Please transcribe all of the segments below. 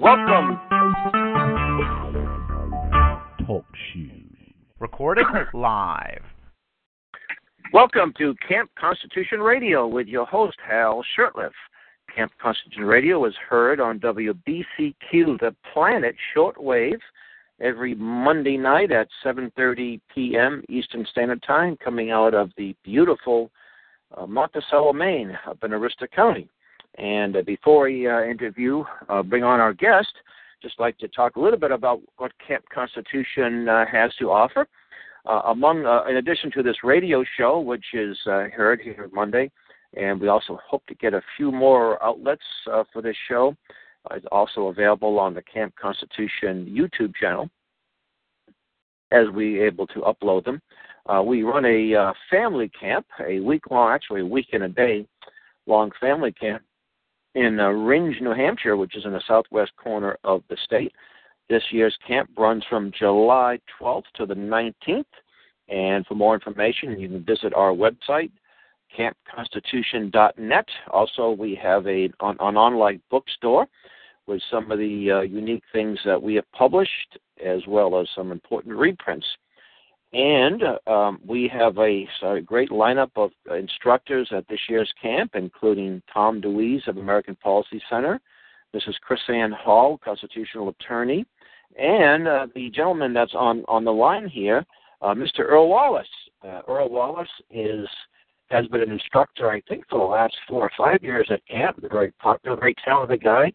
Welcome. Talk shoes. Recorded live. Welcome to Camp Constitution Radio with your host, Hal Shurtleff. Camp Constitution Radio is heard on WBCQ, the Planet Shortwave, every Monday night at 7:30 p.m. Eastern Standard Time, coming out of the beautiful uh, Monticello, Maine, up in Aroostook County. And uh, before we uh, interview, uh, bring on our guest, just like to talk a little bit about what Camp Constitution uh, has to offer. Uh, among, in addition to this radio show, which is heard here Monday and we also hope to get a few more outlets uh, for this show. Uh, it's also available on the Camp Constitution YouTube channel as we able to upload them. Uh, we run a uh, family camp, a week long, actually a week and a day long family camp in uh, Rindge, New Hampshire, which is in the southwest corner of the state. This year's camp runs from July 12th to the 19th. And for more information, you can visit our website, campconstitution.net. Also, we have a an, an online bookstore with some of the uh, unique things that we have published, as well as some important reprints. And um, we have a, great lineup of instructors at this year's camp, including Tom DeWeese of American Policy Center, Mrs. Ann Hall, constitutional attorney, and uh, the gentleman that's on, on the line here, uh, Mr. Earl Wallace. Uh, Earl Wallace is has been an instructor, I think, for the last four or five years at camp. A very popular, very talented guy.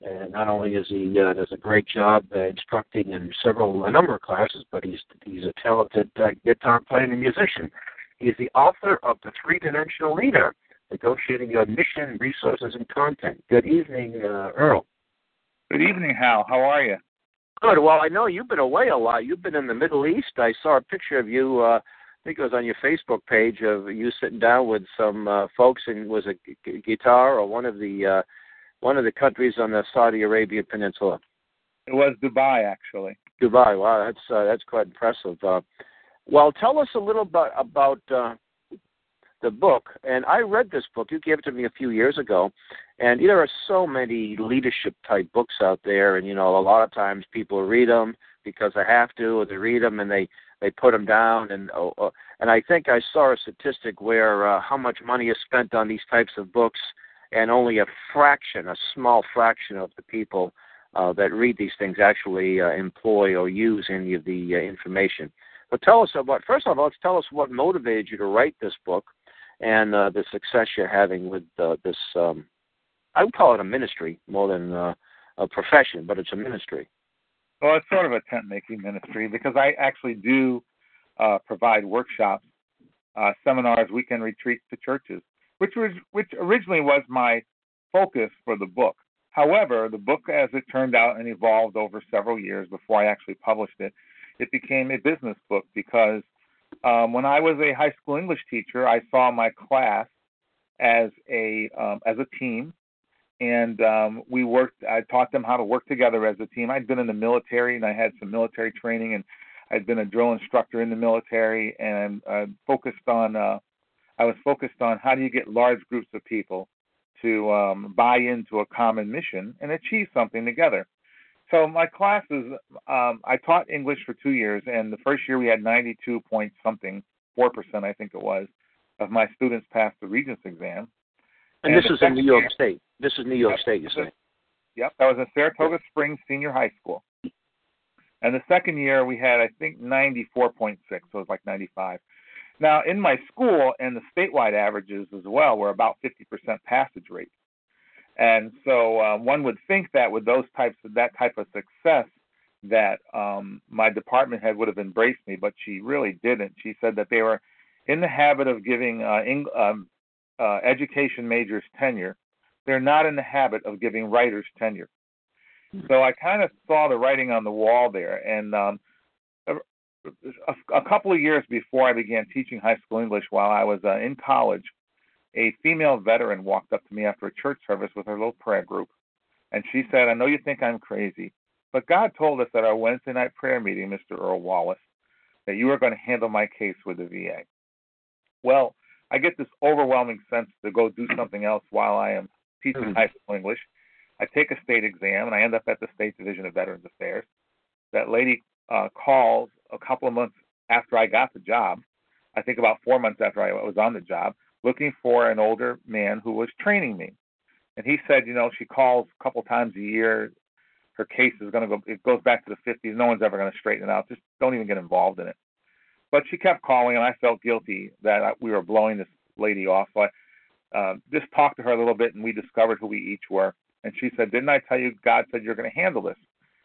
And not only is he uh, does a great job uh, instructing in several a number of classes, but he's he's a talented uh, guitar playing musician. He's the author of the Three Dimensional Leader, negotiating your mission, resources, and content. Good evening, uh, Earl. Good evening, Hal. How are you? Good. Well, I know you've been away a lot. You've been in the Middle East. I saw a picture of you. Uh, I think it was on your Facebook page of you sitting down with some uh, folks and was a g- guitar or one of the uh, one of the countries on the Saudi Arabian Peninsula. It was Dubai, actually. Dubai. Wow, that's uh, that's quite impressive. Uh, well, tell us a little bit about uh, the book. And I read this book. You gave it to me a few years ago, and there are so many leadership type books out there. And you know, a lot of times people read them because they have to, or they read them and they they put them down and uh, uh, and I think I saw a statistic where uh, how much money is spent on these types of books and only a fraction, a small fraction of the people uh, that read these things actually uh, employ or use any of the uh, information. But tell us about first of all, let's tell us what motivated you to write this book and uh, the success you're having with uh, this. Um, I would call it a ministry more than uh, a profession, but it's a ministry. Well, it's sort of a tent making ministry because I actually do provide workshops, seminars, weekend retreats to churches, which was which originally was my focus for the book. However, the book, as it turned out and evolved over several years before I actually published it, it became a business book because um, when I was a high school English teacher, I saw my class as a um, as a team and um, we worked. I taught them how to work together as a team. I'd been in the military, and I had some military training, and I'd been a drill instructor in the military, and I focused on. Uh, I was focused on how do you get large groups of people to um, buy into a common mission and achieve something together. So my classes, um, I taught English for two years, and the first year we had 92 point something, four percent, I think it was, of my students passed the Regents exam. And, and this is in New York year, State. This is New York yep, State, you say? Yep, that was at Saratoga Springs Senior High School. And the second year we had, I think, 94.6, so it was like 95. Now, in my school and the statewide averages as well were about 50% passage rate. And so uh, one would think that with those types of that type of success, that um, my department head would have embraced me, but she really didn't. She said that they were in the habit of giving uh, um, uh, education majors tenure they're not in the habit of giving writers tenure. So I kind of saw the writing on the wall there. And um, a, a couple of years before I began teaching high school English, while I was uh, in college, a female veteran walked up to me after a church service with her little prayer group. And she said, I know you think I'm crazy, but God told us at our Wednesday night prayer meeting, Mr. Earl Wallace, that you are going to handle my case with the VA. Well, I get this overwhelming sense to go do something else while I am teaching mm-hmm. high school English. I take a state exam and I end up at the State Division of Veterans Affairs. That lady uh, calls a couple of months after I got the job. I think about four months after I was on the job, looking for an older man who was training me. And he said, you know, she calls a couple times a year. Her case is going to go, it goes back to the 50s. No one's ever going to straighten it out. Just don't even get involved in it. But she kept calling, and I felt guilty that we were blowing this lady off. So I uh, just talked to her a little bit, and we discovered who we each were. And she said, Didn't I tell you God said you're going to handle this?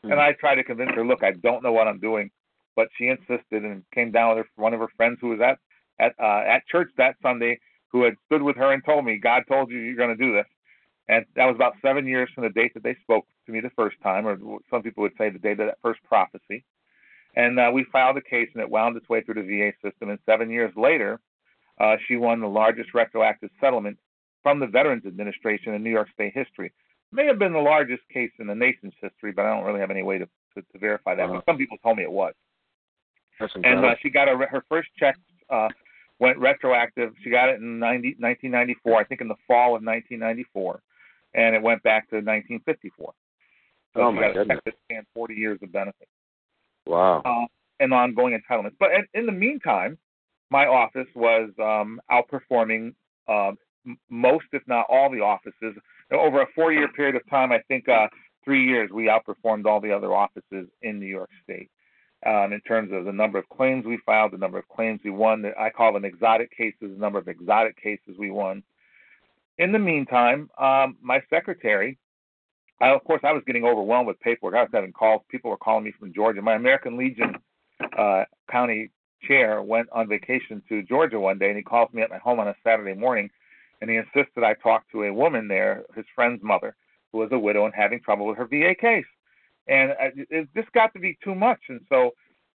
And I tried to convince her, Look, I don't know what I'm doing. But she insisted and came down with her, one of her friends who was at at uh, at church that Sunday, who had stood with her and told me, God told you you're going to do this. And that was about seven years from the date that they spoke to me the first time, or some people would say the date of that first prophecy. And uh, we filed a case, and it wound its way through the VA system. And seven years later, uh, she won the largest retroactive settlement from the Veterans Administration in New York State history. May have been the largest case in the nation's history, but I don't really have any way to, to, to verify that. Uh-huh. But some people told me it was. and uh, she got a, her first check uh, went retroactive. She got it in 90, 1994, I think in the fall of 1994, and it went back to 1954. So oh she my got goodness! A check 40 years of benefits. Wow. Uh, and ongoing entitlements. But in, in the meantime, my office was um, outperforming uh, most, if not all, the offices. Over a four year period of time, I think uh, three years, we outperformed all the other offices in New York State. Um, in terms of the number of claims we filed, the number of claims we won, I call them exotic cases, the number of exotic cases we won. In the meantime, um, my secretary, I, of course, I was getting overwhelmed with paperwork. I was having calls. People were calling me from Georgia. My American Legion uh, county chair went on vacation to Georgia one day, and he calls me at my home on a Saturday morning, and he insisted I talk to a woman there, his friend's mother, who was a widow and having trouble with her VA case. And it just got to be too much. And so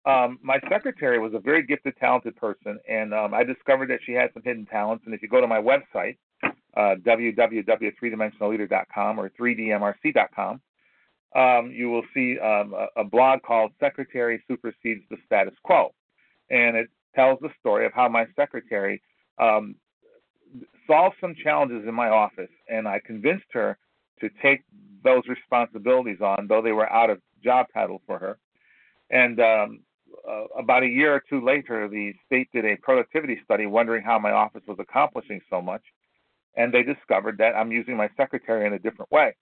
um, my secretary was a very gifted, talented person, and um, I discovered that she had some hidden talents. And if you go to my website, uh, www.threedimensionalleader.com or 3dmrc.com, um, you will see um, a, a blog called Secretary Supersedes the Status Quo and it tells the story of how my secretary um, solved some challenges in my office, and I convinced her to take those responsibilities on, though they were out of job title for her. And um, uh, about a year or two later, the state did a productivity study wondering how my office was accomplishing so much, and they discovered that I'm using my secretary in a different way.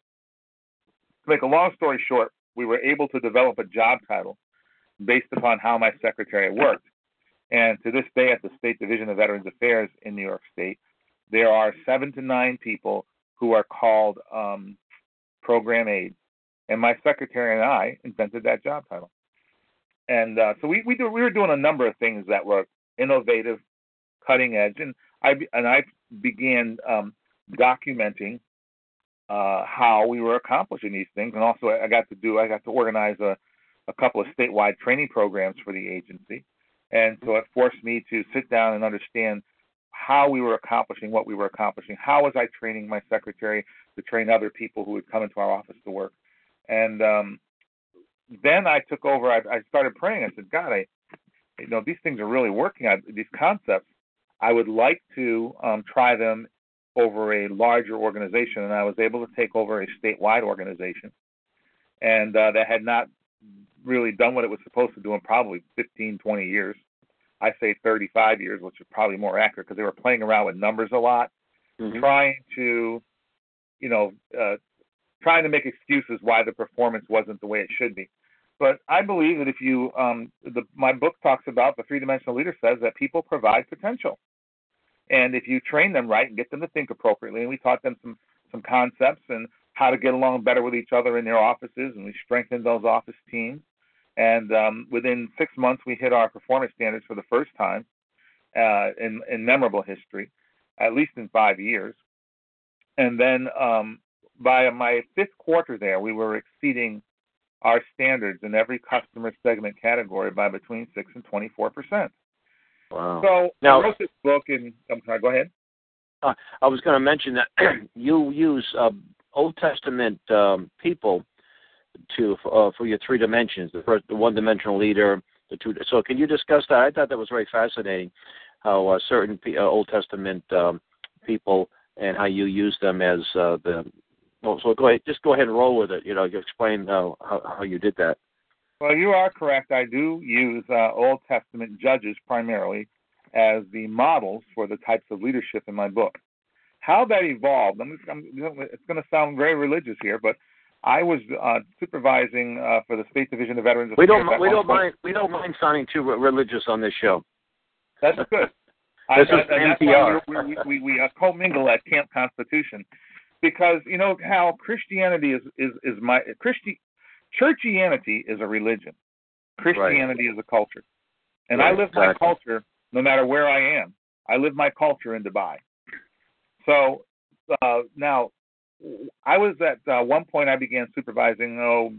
To make a long story short, we were able to develop a job title based upon how my secretary worked. And to this day, at the State Division of Veterans Affairs in New York State, there are seven to nine people who are called um, program aides. And my secretary and I invented that job title. And uh, so we we, do, we were doing a number of things that were innovative, cutting edge, and I and I began um, documenting uh, how we were accomplishing these things, and also I got to do I got to organize a, a couple of statewide training programs for the agency, and so it forced me to sit down and understand how we were accomplishing what we were accomplishing. How was I training my secretary to train other people who would come into our office to work? And um, then I took over. I, I started praying. I said, God, I, you know, these things are really working. I, these concepts, I would like to um, try them over a larger organization. And I was able to take over a statewide organization, and uh, that had not really done what it was supposed to do in probably 15, 20 years. I say 35 years, which is probably more accurate because they were playing around with numbers a lot, mm-hmm. trying to, you know, uh, trying to make excuses why the performance wasn't the way it should be. But I believe that if you, um, the, my book talks about the three-dimensional leader says that people provide potential, and if you train them right and get them to think appropriately, and we taught them some some concepts and how to get along better with each other in their offices, and we strengthened those office teams. And um, within six months, we hit our performance standards for the first time uh, in, in memorable history, at least in five years. And then um, by my fifth quarter there, we were exceeding our standards in every customer segment category by between six and twenty-four percent. Wow. So Now- I wrote this book, and I'm sorry. Go ahead. Uh, I was going to mention that you use uh, Old Testament um, people to uh, for your three dimensions: the first, the one-dimensional leader, the two. So, can you discuss that? I thought that was very fascinating. How uh, certain P- uh, Old Testament um, people and how you use them as uh, the. Well, so go ahead, just go ahead and roll with it. You know, you explain how how, how you did that. Well, you are correct. I do use uh, Old Testament judges primarily as the models for the types of leadership in my book. How that evolved, I'm, I'm, it's going to sound very religious here, but I was uh, supervising uh, for the State Division of Veterans We don't we don't point. mind we don't mind sounding too religious on this show. That's good. This I, is and NPR. we, we, we, we uh, commingle at Camp Constitution because you know how Christianity is is is my Christi Churchianity is a religion. Christianity is a culture, and I Right, live my culture no matter where I am. I live my culture in Dubai. So uh, now, I was at uh, one point I began supervising oh,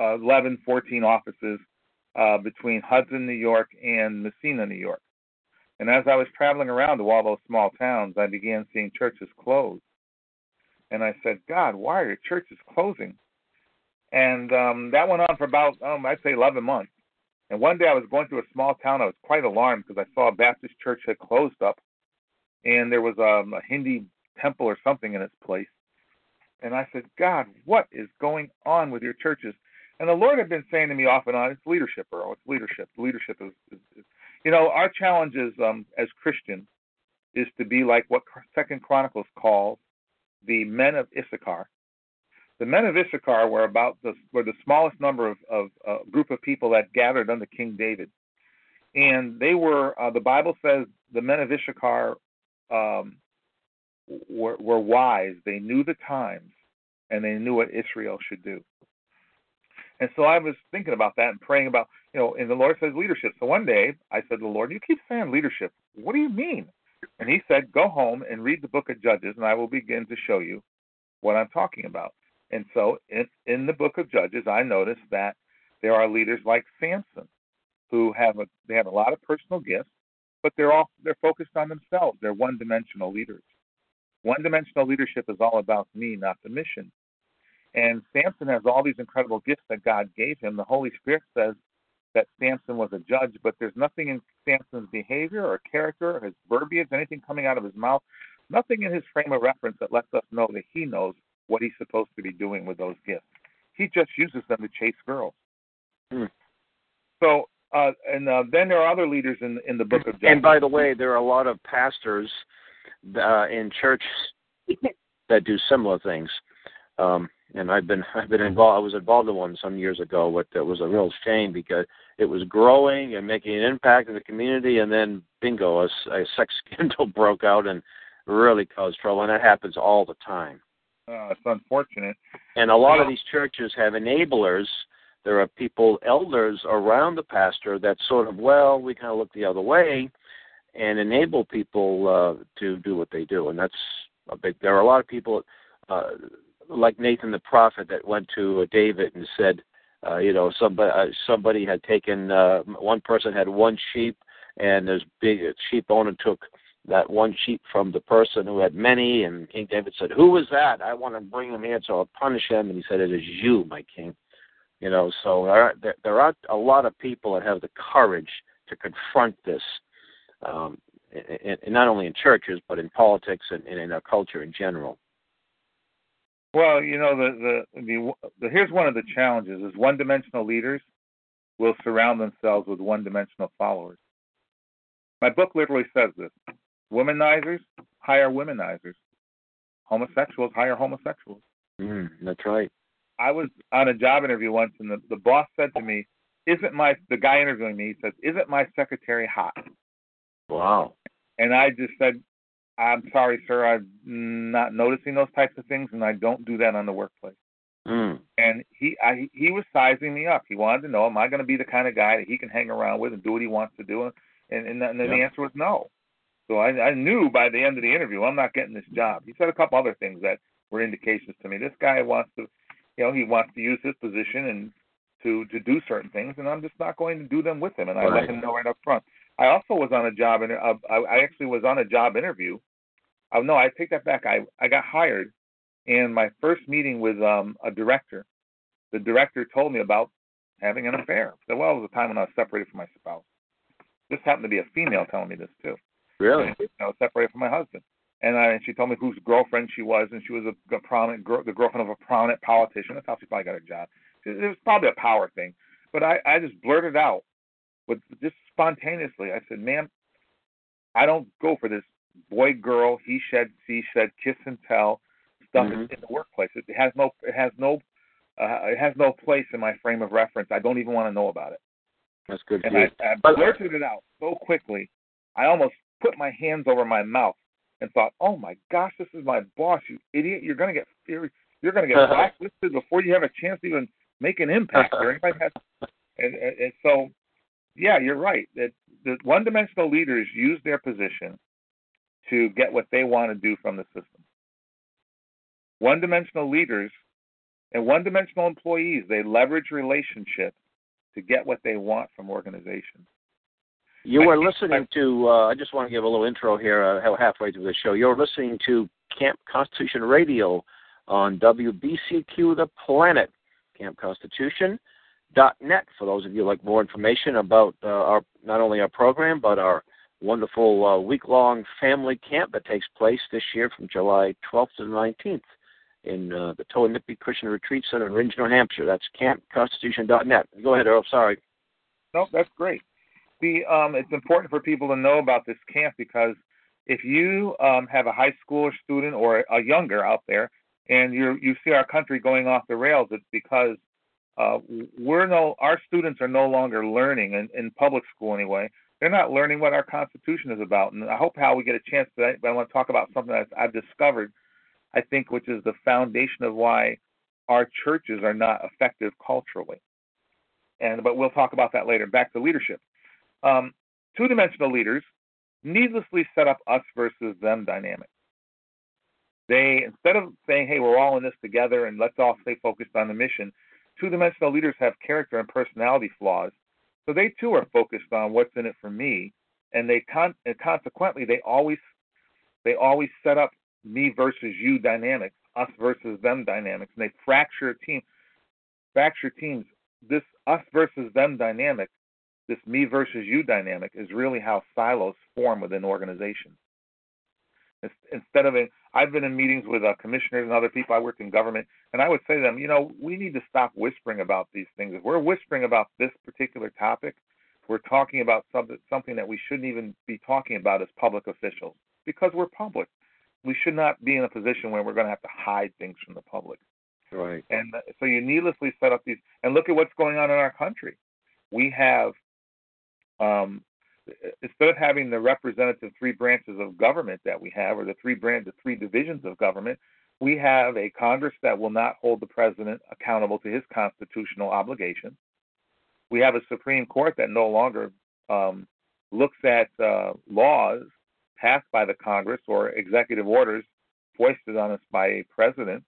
uh, 11, 14 offices uh, between Hudson, New York, and Massena, New York. And as I was traveling around to all those small towns, I began seeing churches close. And I said, God, why are churches closing? And um, that went on for about, um, I'd say, 11 months. And one day I was going through a small town. I was quite alarmed because I saw a Baptist church had closed up, and there was um, a Hindi temple or something in its place. And I said, God, what is going on with your churches? And the Lord had been saying to me off and on, it's leadership, Earl. It's leadership. Leadership is, is, is you know, our challenge is um, as Christians is to be like what Second Chronicles calls the men of Issachar. The men of Issachar were about the were the smallest number of, of uh, group of people that gathered under King David, and they were uh, the Bible says the men of Issachar um, were, were wise. They knew the times, and they knew what Israel should do. And so I was thinking about that and praying about, you know, and the Lord says leadership. So one day I said to the Lord, You keep saying leadership. What do you mean? And he said, Go home and read the book of Judges, and I will begin to show you what I'm talking about. And so in, in the book of Judges, I noticed that there are leaders like Samson who have a they have a lot of personal gifts, but they're all they're focused on themselves. They're one dimensional leaders. One dimensional leadership is all about me, not the mission. And Samson has all these incredible gifts that God gave him. The Holy Spirit says that Samson was a judge, but there's nothing in Samson's behavior or character, or his verbiage, anything coming out of his mouth, nothing in his frame of reference that lets us know that he knows what he's supposed to be doing with those gifts. He just uses them to chase girls. Hmm. So, uh, and uh, then there are other leaders in in the book of Judges. And by the way, there are a lot of pastors uh, in church that do similar things. Um, and I've been I've been involved. I was involved in one some years ago, but it was a real shame because it was growing and making an impact in the community, and then bingo, a, a sex scandal broke out and really caused trouble, and that happens all the time. uh, it's unfortunate. And a lot of these churches have enablers. There are people, elders around the pastor that sort of, well, we kind of look the other way and enable people uh, to do what they do. And that's a big, there are a lot of people uh, like Nathan the prophet that went to uh, David and said, uh, you know, somebody, uh, somebody had taken, uh, one person had one sheep and this big sheep owner took that one sheep from the person who had many, and King David said, "Who was that? I want to bring him here, so I'll punish him." And he said, "It is you, my king." You know, so there are, there, there are a lot of people that have the courage to confront this, um, in, not only in churches but in politics and, and in our culture in general. Well, you know, the, the the the here's one of the challenges: is one-dimensional leaders will surround themselves with one-dimensional followers. My book literally says this: womanizers hire womanizers, homosexuals hire homosexuals. Mm, that's right. I was on a job interview once, and the, the boss said to me, "Isn't my the guy interviewing me?" He says, "Isn't my secretary hot?" Wow. And I just said, "I'm sorry, sir. I'm not noticing those types of things, and I don't do that on the workplace." Mm. and he I, he was sizing me up. He wanted to know, am I going to be the kind of guy that he can hang around with and do what he wants to do? And and, and then the Yeah. answer was no. So I, I knew by the end of the interview, I'm not getting this job. He said a couple other things that were indications to me. This guy wants to, you know, he wants to use his position and to to do certain things, and I'm just not going to do them with him. And I Right. let him know right up front. I also was on a job, and uh, I, I actually was on a job interview. Oh no, I take that back. I I got hired, and my first meeting with um a director, the director told me about having an affair. So well, it was a time when I was separated from my spouse. This happened to be a female telling me this too. Really? I was separated from my husband, and I, and she told me whose girlfriend she was, and she was a, a prominent girl, the girlfriend of a prominent politician. That's how she probably got a job. It was probably a power thing, but I I just blurted out with just spontaneously. I said, "Ma'am, I don't go for this boy girl he said she said kiss and tell stuff Mhm. in the workplace. It has no it has no uh, it has no place in my frame of reference. I don't even want to know about it." That's good and. I, I But- blurted it out so quickly, I almost put my hands over my mouth and thought, "Oh my gosh, this is my boss, you idiot! You're gonna get you're, you're gonna get blacklisted before you have a chance to even make an impact." Or anybody has, and, and, and so, yeah, you're right. That the one-dimensional leaders use their position to get what they want to do from the system. One-dimensional leaders and one-dimensional employees they leverage relationships to get what they want from organizations. You were listening to, uh, I just want to give a little intro here, uh, halfway through the show. You're listening to Camp Constitution Radio on WBCQ The Planet, campconstitution.net. For those of you who like more information about uh, our not only our program, but our wonderful uh, week long family camp that takes place this year from July 12th to the 19th in uh, the Toah Nipi Christian Retreat Center in Rindge, New Hampshire. That's campconstitution.net. Go ahead, Earl. Sorry. No, that's great. The um, it's important for people to know about this camp because if you um, have a high school student or a younger out there, and you you see our country going off the rails, it's because uh, we're no our students are no longer learning in, in public school anyway. They're not learning what our Constitution is about, and I hope how we get a chance to. But I want to talk about something that I've discovered, I think, which is the foundation of why our churches are not effective culturally. And but we'll talk about that later. Back to leadership. Um, two-dimensional leaders needlessly set up us versus them dynamic. They instead of saying, "Hey, we're all in this together and let's all stay focused on the mission," two-dimensional leaders have character and personality flaws, so they too are focused on what's in it for me, and they con- and consequently they always they always set up me versus you dynamics, us versus them dynamics, and they fracture teams. fracture teams. This us versus them dynamic this me versus you dynamic is really how silos form within organizations. Instead of, I've been in meetings with uh, commissioners and other people. I worked in government, and I would say to them, you know, we need to stop whispering about these things. If we're whispering about this particular topic, we're talking about something something that we shouldn't even be talking about as public officials because we're public. We should not be in a position where we're going to have to hide things from the public. Right. And uh, so you needlessly set up these. And look at what's going on in our country. We have um, instead of having the representative three branches of government that we have, or the three brand, the three divisions of government, we have a Congress that will not hold the president accountable to his constitutional obligations. We have a Supreme Court that no longer um, looks at uh, laws passed by the Congress or executive orders foisted on us by a president.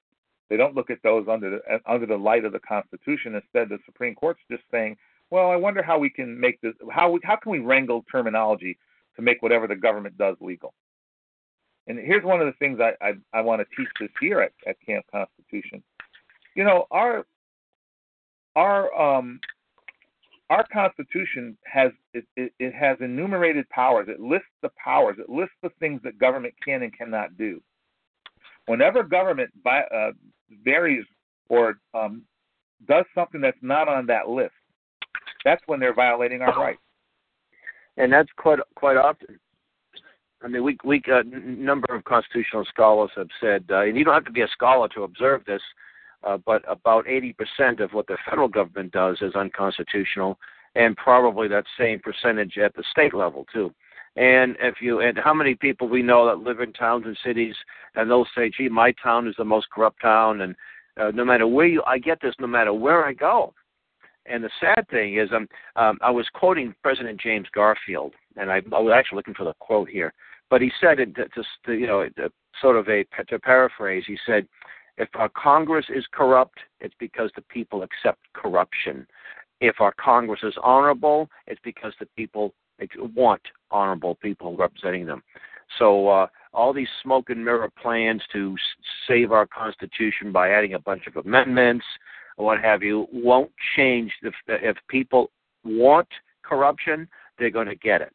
They don't look at those under the under the light of the Constitution. Instead, the Supreme Court's just saying, well, I wonder how we can make this how how can we wrangle terminology to make whatever the government does legal. And here's one of the things I I, I want to teach this year at, at Camp Constitution. You know, our our um our Constitution has it, it, it has enumerated powers. It lists the powers. It lists the things that government can and cannot do. Whenever government by, uh, varies or um, does something that's not on that list, that's when they're violating our rights. And that's quite quite often. I mean, we we a number of constitutional scholars have said, uh, and you don't have to be a scholar to observe this, uh, but about 80% of what the federal government does is unconstitutional, and probably that same percentage at the state level too. And if you and how many people we know that live in towns and cities, and they'll say, "Gee, my town is the most corrupt town," and uh, no matter where you, I get this, no matter where I go. And the sad thing is, um, um, I was quoting President James Garfield, and I, I was actually looking for the quote here. But he said, it, to, you know, to, sort of a to paraphrase, he said, If our Congress is corrupt, it's because the people accept corruption. If our Congress is honorable, it's because the people want honorable people representing them. So uh, all these smoke and mirror plans to save our Constitution by adding a bunch of amendments or what have you won't change. If, if people want corruption, they're going to get it.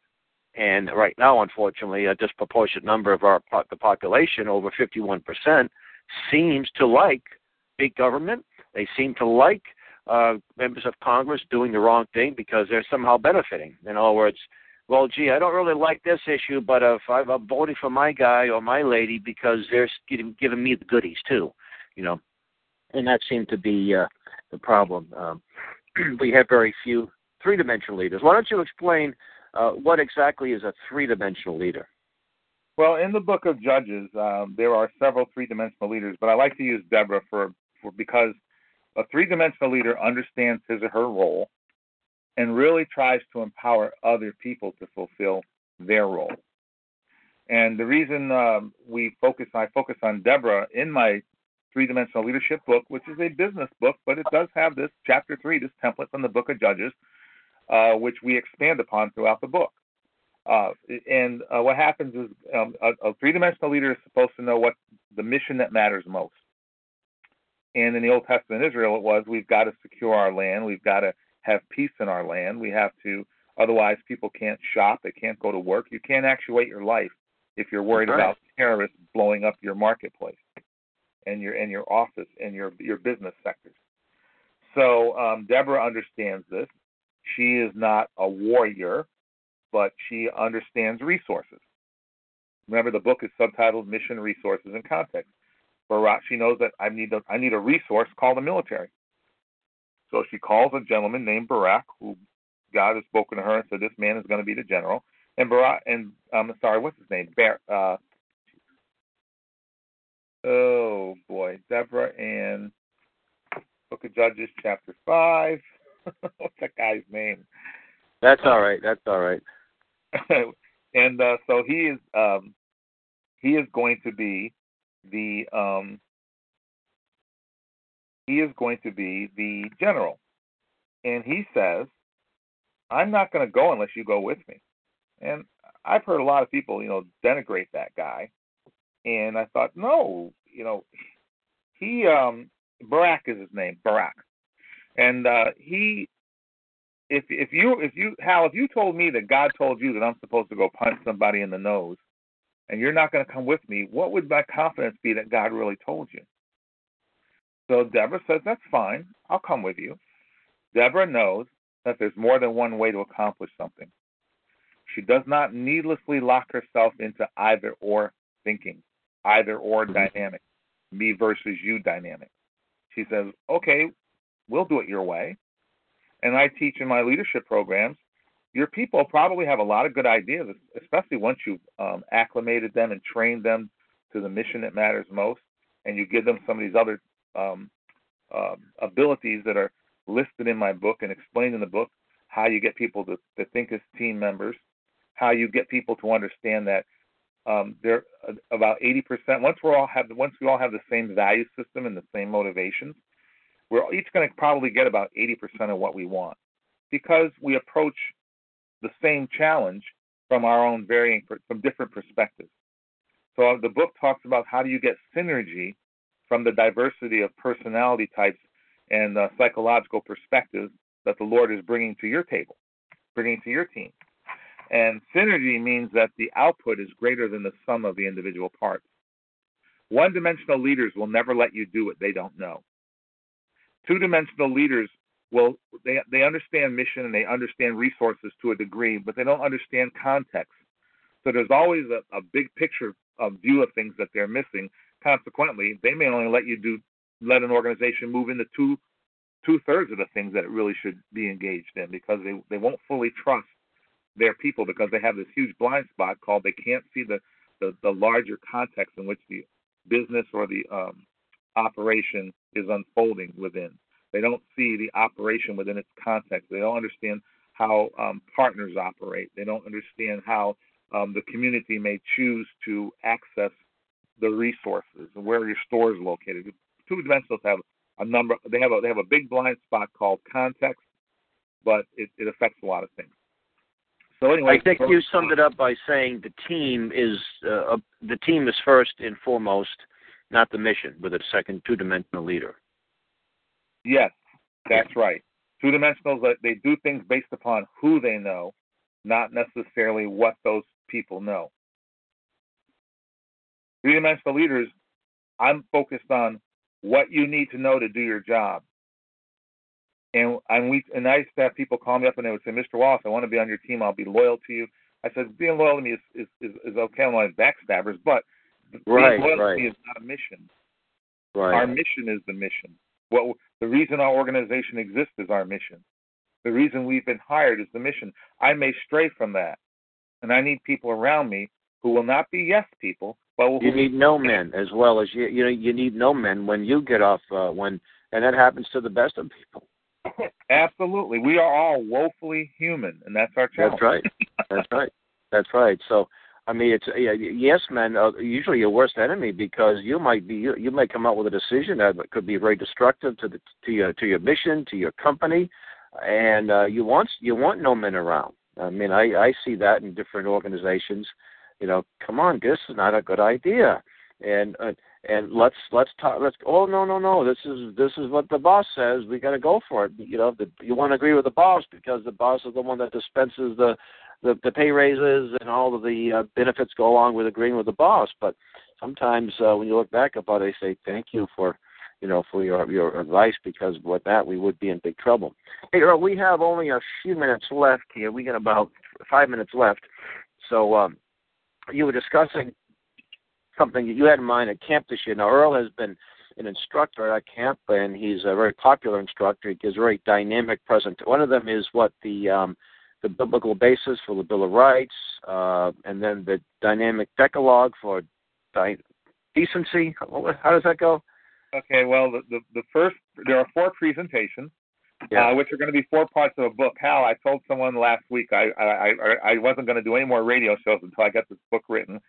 And right now, unfortunately, a disproportionate number of our the population, over 51%, seems to like big government. They seem to like uh, members of Congress doing the wrong thing because they're somehow benefiting. In other words, well, gee, I don't really like this issue, but if I'm voting for my guy or my lady because they're giving, giving me the goodies too, you know, and that seemed to be uh, the problem. Um, we have very few three-dimensional leaders. Why don't you explain uh, what exactly is a three-dimensional leader? Well, in the book of Judges, um, there are several three-dimensional leaders, but I like to use Deborah for, for because a three-dimensional leader understands his or her role and really tries to empower other people to fulfill their role. And the reason um, we focus, I focus on Deborah in my three dimensional leadership book, which is a business book, but it does have this chapter three, this template from the book of Judges, uh, which we expand upon throughout the book. Uh, and uh, what happens is um, a, a three dimensional leader is supposed to know what the mission that matters most. And in the Old Testament Israel, it was we've got to secure our land, we've got to have peace in our land. We have to, otherwise, people can't shop, they can't go to work. You can't actuate your life if you're worried right. about terrorists blowing up your marketplace and your and your office and your your business sectors. So um, Deborah understands this. She is not a warrior, but she understands resources. Remember, the book is subtitled "Mission, Resources, and Context." Barak, she knows that I need a, I need a resource called the military. So she calls a gentleman named Barak, who God has spoken to her and said, "This man is going to be the general." And Barak, and I'm um, sorry, what's his name? Bar, uh, oh boy, Deborah and Book of Judges, chapter five. what's that guy's name? That's all right. That's all right. and uh, so he is um, he is going to be the um, he is going to be the general. And he says, I'm not going to go unless you go with me. And I've heard a lot of people, you know, denigrate that guy. And I thought, no, you know, he, um, Barak is his name, Barack, And uh, he, if if you if you Hal, if you told me that God told you that I'm supposed to go punch somebody in the nose, and you're not going to come with me, what would my confidence be that God really told you? So Deborah says, That's fine. I'll come with you. Deborah knows that there's more than one way to accomplish something. She does not needlessly lock herself into either or thinking, either or dynamic, me versus you dynamic. She says, Okay, we'll do it your way. And I teach in my leadership programs, your people probably have a lot of good ideas, especially once you've um, acclimated them and trained them to the mission that matters most, and you give them some of these other um, uh, abilities that are listed in my book and explained in the book. How you get people to, to think as team members, how you get people to understand that um, they're uh, about 80%. Once we all have once we all have the same value system and the same motivations, we're each going to probably get about 80% of what we want because we approach the same challenge from our own varying from different perspectives. So uh, the book talks about how do you get synergy from the diversity of personality types and uh, psychological perspectives that the Lord is bringing to your table, bringing to your team. And synergy means that the output is greater than the sum of the individual parts. One dimensional leaders will never let you do what they don't know. Two dimensional leaders will they they understand mission and they understand resources to a degree, but they don't understand context. So there's always a, a big picture of view of things that they're missing Consequently, they may only let you do let an organization move into two two thirds of the things that it really should be engaged in because they they won't fully trust their people because they have this huge blind spot called they can't see the the, the larger context in which the business or the um, operation is unfolding within. They don't see the operation within its context. They don't understand how um, partners operate. They don't understand how um, the community may choose to access the resources and where your store is located. two dimensionals have a number. They have a they have a big blind spot called context, but it, it affects a lot of things. So anyway, I think you summed it up by saying the team is uh, the team is first and foremost, not the mission, with a second two-dimensional leader. Yes, that's right. Two dimensionals, they do things based upon who they know, not necessarily what those people know. Three dimensional leaders, I'm focused on what you need to know to do your job. And and we and I used to have people call me up and they would say, Mr. Wallace, I want to be on your team. I'll be loyal to you. I said, being loyal to me is is, is, is okay. I'm like backstabbers, but right, being loyal right. to me is not a mission. Right. Our mission is the mission. What the reason our organization exists is our mission. The reason we've been hired is the mission. I may stray from that, and I need people around me who will not be yes people, but will you need no men as well as you. You know, you need no men when you get off uh, when, and that happens to the best of people. Absolutely, we are all woefully human, and that's our challenge. That's right. That's right. That's right. So, I mean, it's yeah, yes, men are usually your worst enemy because you might be you, you might come out with a decision that could be very destructive to the to your to your mission to your company, and uh, you want you want no men around. I mean, I I see that in different organizations. You know, come on, this is not a good idea, and uh, and let's let's talk. Let's. Oh no no no! This is this is what the boss says. We got to go for it. You know, the, you want to agree with the boss because the boss is the one that dispenses the the, the pay raises and all of the uh, benefits go along with agreeing with the boss. But sometimes uh, when you look back about it, they say thank you for you know for your your advice because with that we would be in big trouble. Hey Earl, we have only a few minutes left here. We got about five minutes left. So um, you were discussing something that you had in mind at camp this year. Now, Earl has been an instructor at camp, and he's a very popular instructor. He gives very dynamic present. One of them is what the um, the biblical basis for the Bill of Rights, uh, and then the dynamic Decalogue for di- decency. How does that go? Okay, well, the, the, the first there are four presentations, Yeah. uh, which are going to be four parts of a book. Hal, I told someone last week I I I, I wasn't going to do any more radio shows until I got this book written.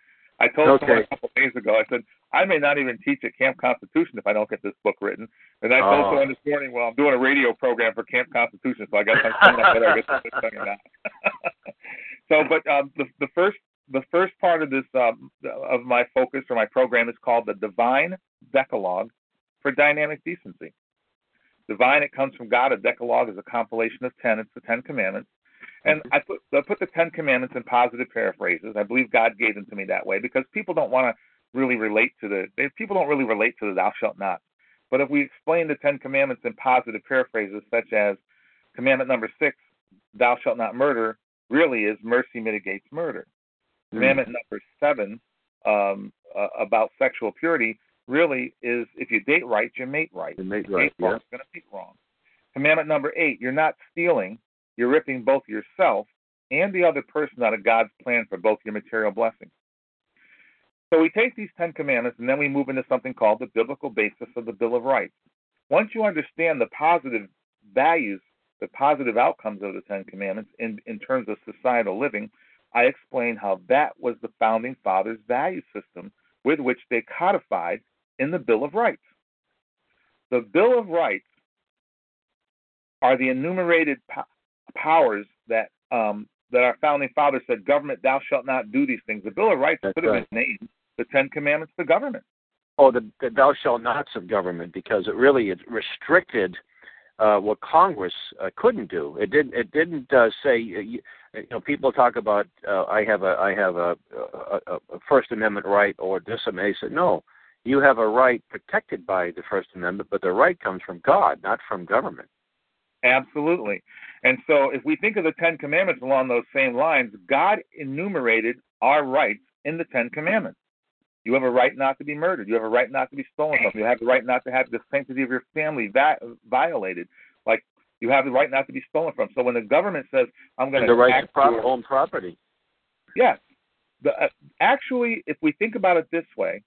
I told Okay. someone a couple of days ago. I said I may not even teach at Camp Constitution if I don't get this book written. And I told Oh. someone this morning, well, I'm doing a radio program for Camp Constitution, so I guess I'm coming up better get this thing or not. so, but um, the the first the first part of this um, of my focus or my program is called the Divine Decalogue for Dynamic Decency. Divine, it comes from God. A Decalogue is a compilation of ten. It's the Ten Commandments. And I put I put the Ten Commandments in positive paraphrases. I believe God gave them to me that way because people don't want to really relate to the they, people don't really relate to the Thou shalt not. But if we explain the Ten Commandments in positive paraphrases, such as Commandment number six, Thou shalt not murder, really is mercy mitigates murder. Commandment number seven um, uh, about sexual purity really is if you date right, you mate right. You mate right, yeah. is going to mate wrong. Commandment number eight, you're not stealing. You're ripping both yourself and the other person out of God's plan for both your material blessings. So we take these Ten Commandments and then we move into something called the biblical basis of the Bill of Rights. Once you understand the positive values, the positive outcomes of the Ten Commandments in, in terms of societal living, I explain how that was the founding fathers' value system with which they codified in the Bill of Rights. The Bill of Rights are the enumerated powers that um, that our founding fathers said, "Government, thou shalt not do these things." The Bill of Rights That's could have right. been named the Ten Commandments to government. Oh, the, the thou shalt nots of government because it really it restricted uh, what Congress uh, couldn't do. It didn't. It didn't uh, say. Uh, you, you know, people talk about uh, I have a I have a, a, a a First Amendment right or this and they said no. You have a right protected by the First Amendment, but the right comes from God, not from government. Absolutely. And so, if we think of the Ten Commandments along those same lines, God enumerated our rights in the Ten Commandments. You have a right not to be murdered. You have a right not to be stolen from. You have the right not to have the sanctity of your family va- violated. Like you have the right not to be stolen from. So when the government says, "I'm going And the right to prop- your-" own property. Yes. The, uh, actually, if we think about it this way,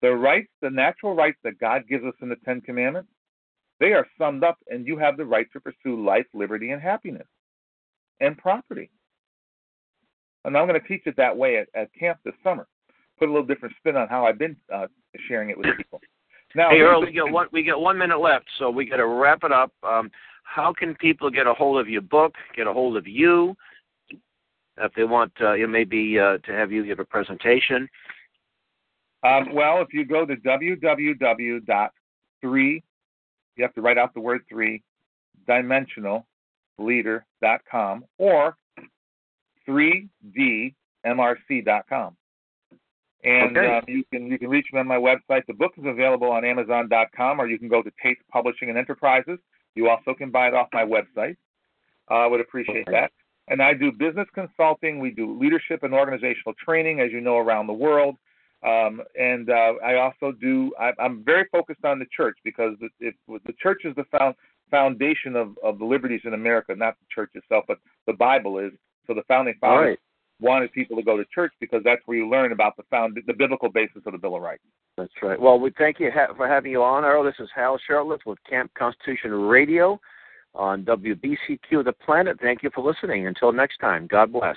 the rights, the natural rights that God gives us in the Ten Commandments, they are summed up, and you have the right to pursue life, liberty, and happiness, and property. And I'm going to teach it that way at, at camp this summer. Put a little different spin on how I've been uh, sharing it with people. Now, hey, Earl, we got one. We got one minute left, so we got to wrap it up. Um, how can people get a hold of your book? Get a hold of you if they want, uh, maybe uh, to have you give a presentation. Um, well, if you go to www.3, you have to write out the word three, dimensionalleader.com or 3dmrc.com. And Okay. um, you can you can reach me on my website. The book is available on Amazon.com, or you can go to Tate Publishing and Enterprises. You also can buy it off my website. Uh, I would appreciate Okay. that. And I do business consulting. We do leadership and organizational training, as you know, around the world. Um, and uh, I also do. I, I'm very focused on the church because the, if, the church is the found, foundation of, of the liberties in America, not the church itself, but the Bible is. So the founding fathers right. wanted people to go to church because that's where you learn about the found the biblical basis of the Bill of Rights. That's right. Well, we thank you ha- for having you on, Earl. This is Hal Shurtleff with Camp Constitution Radio on WBCQ The Planet. Thank you for listening. Until next time, God bless.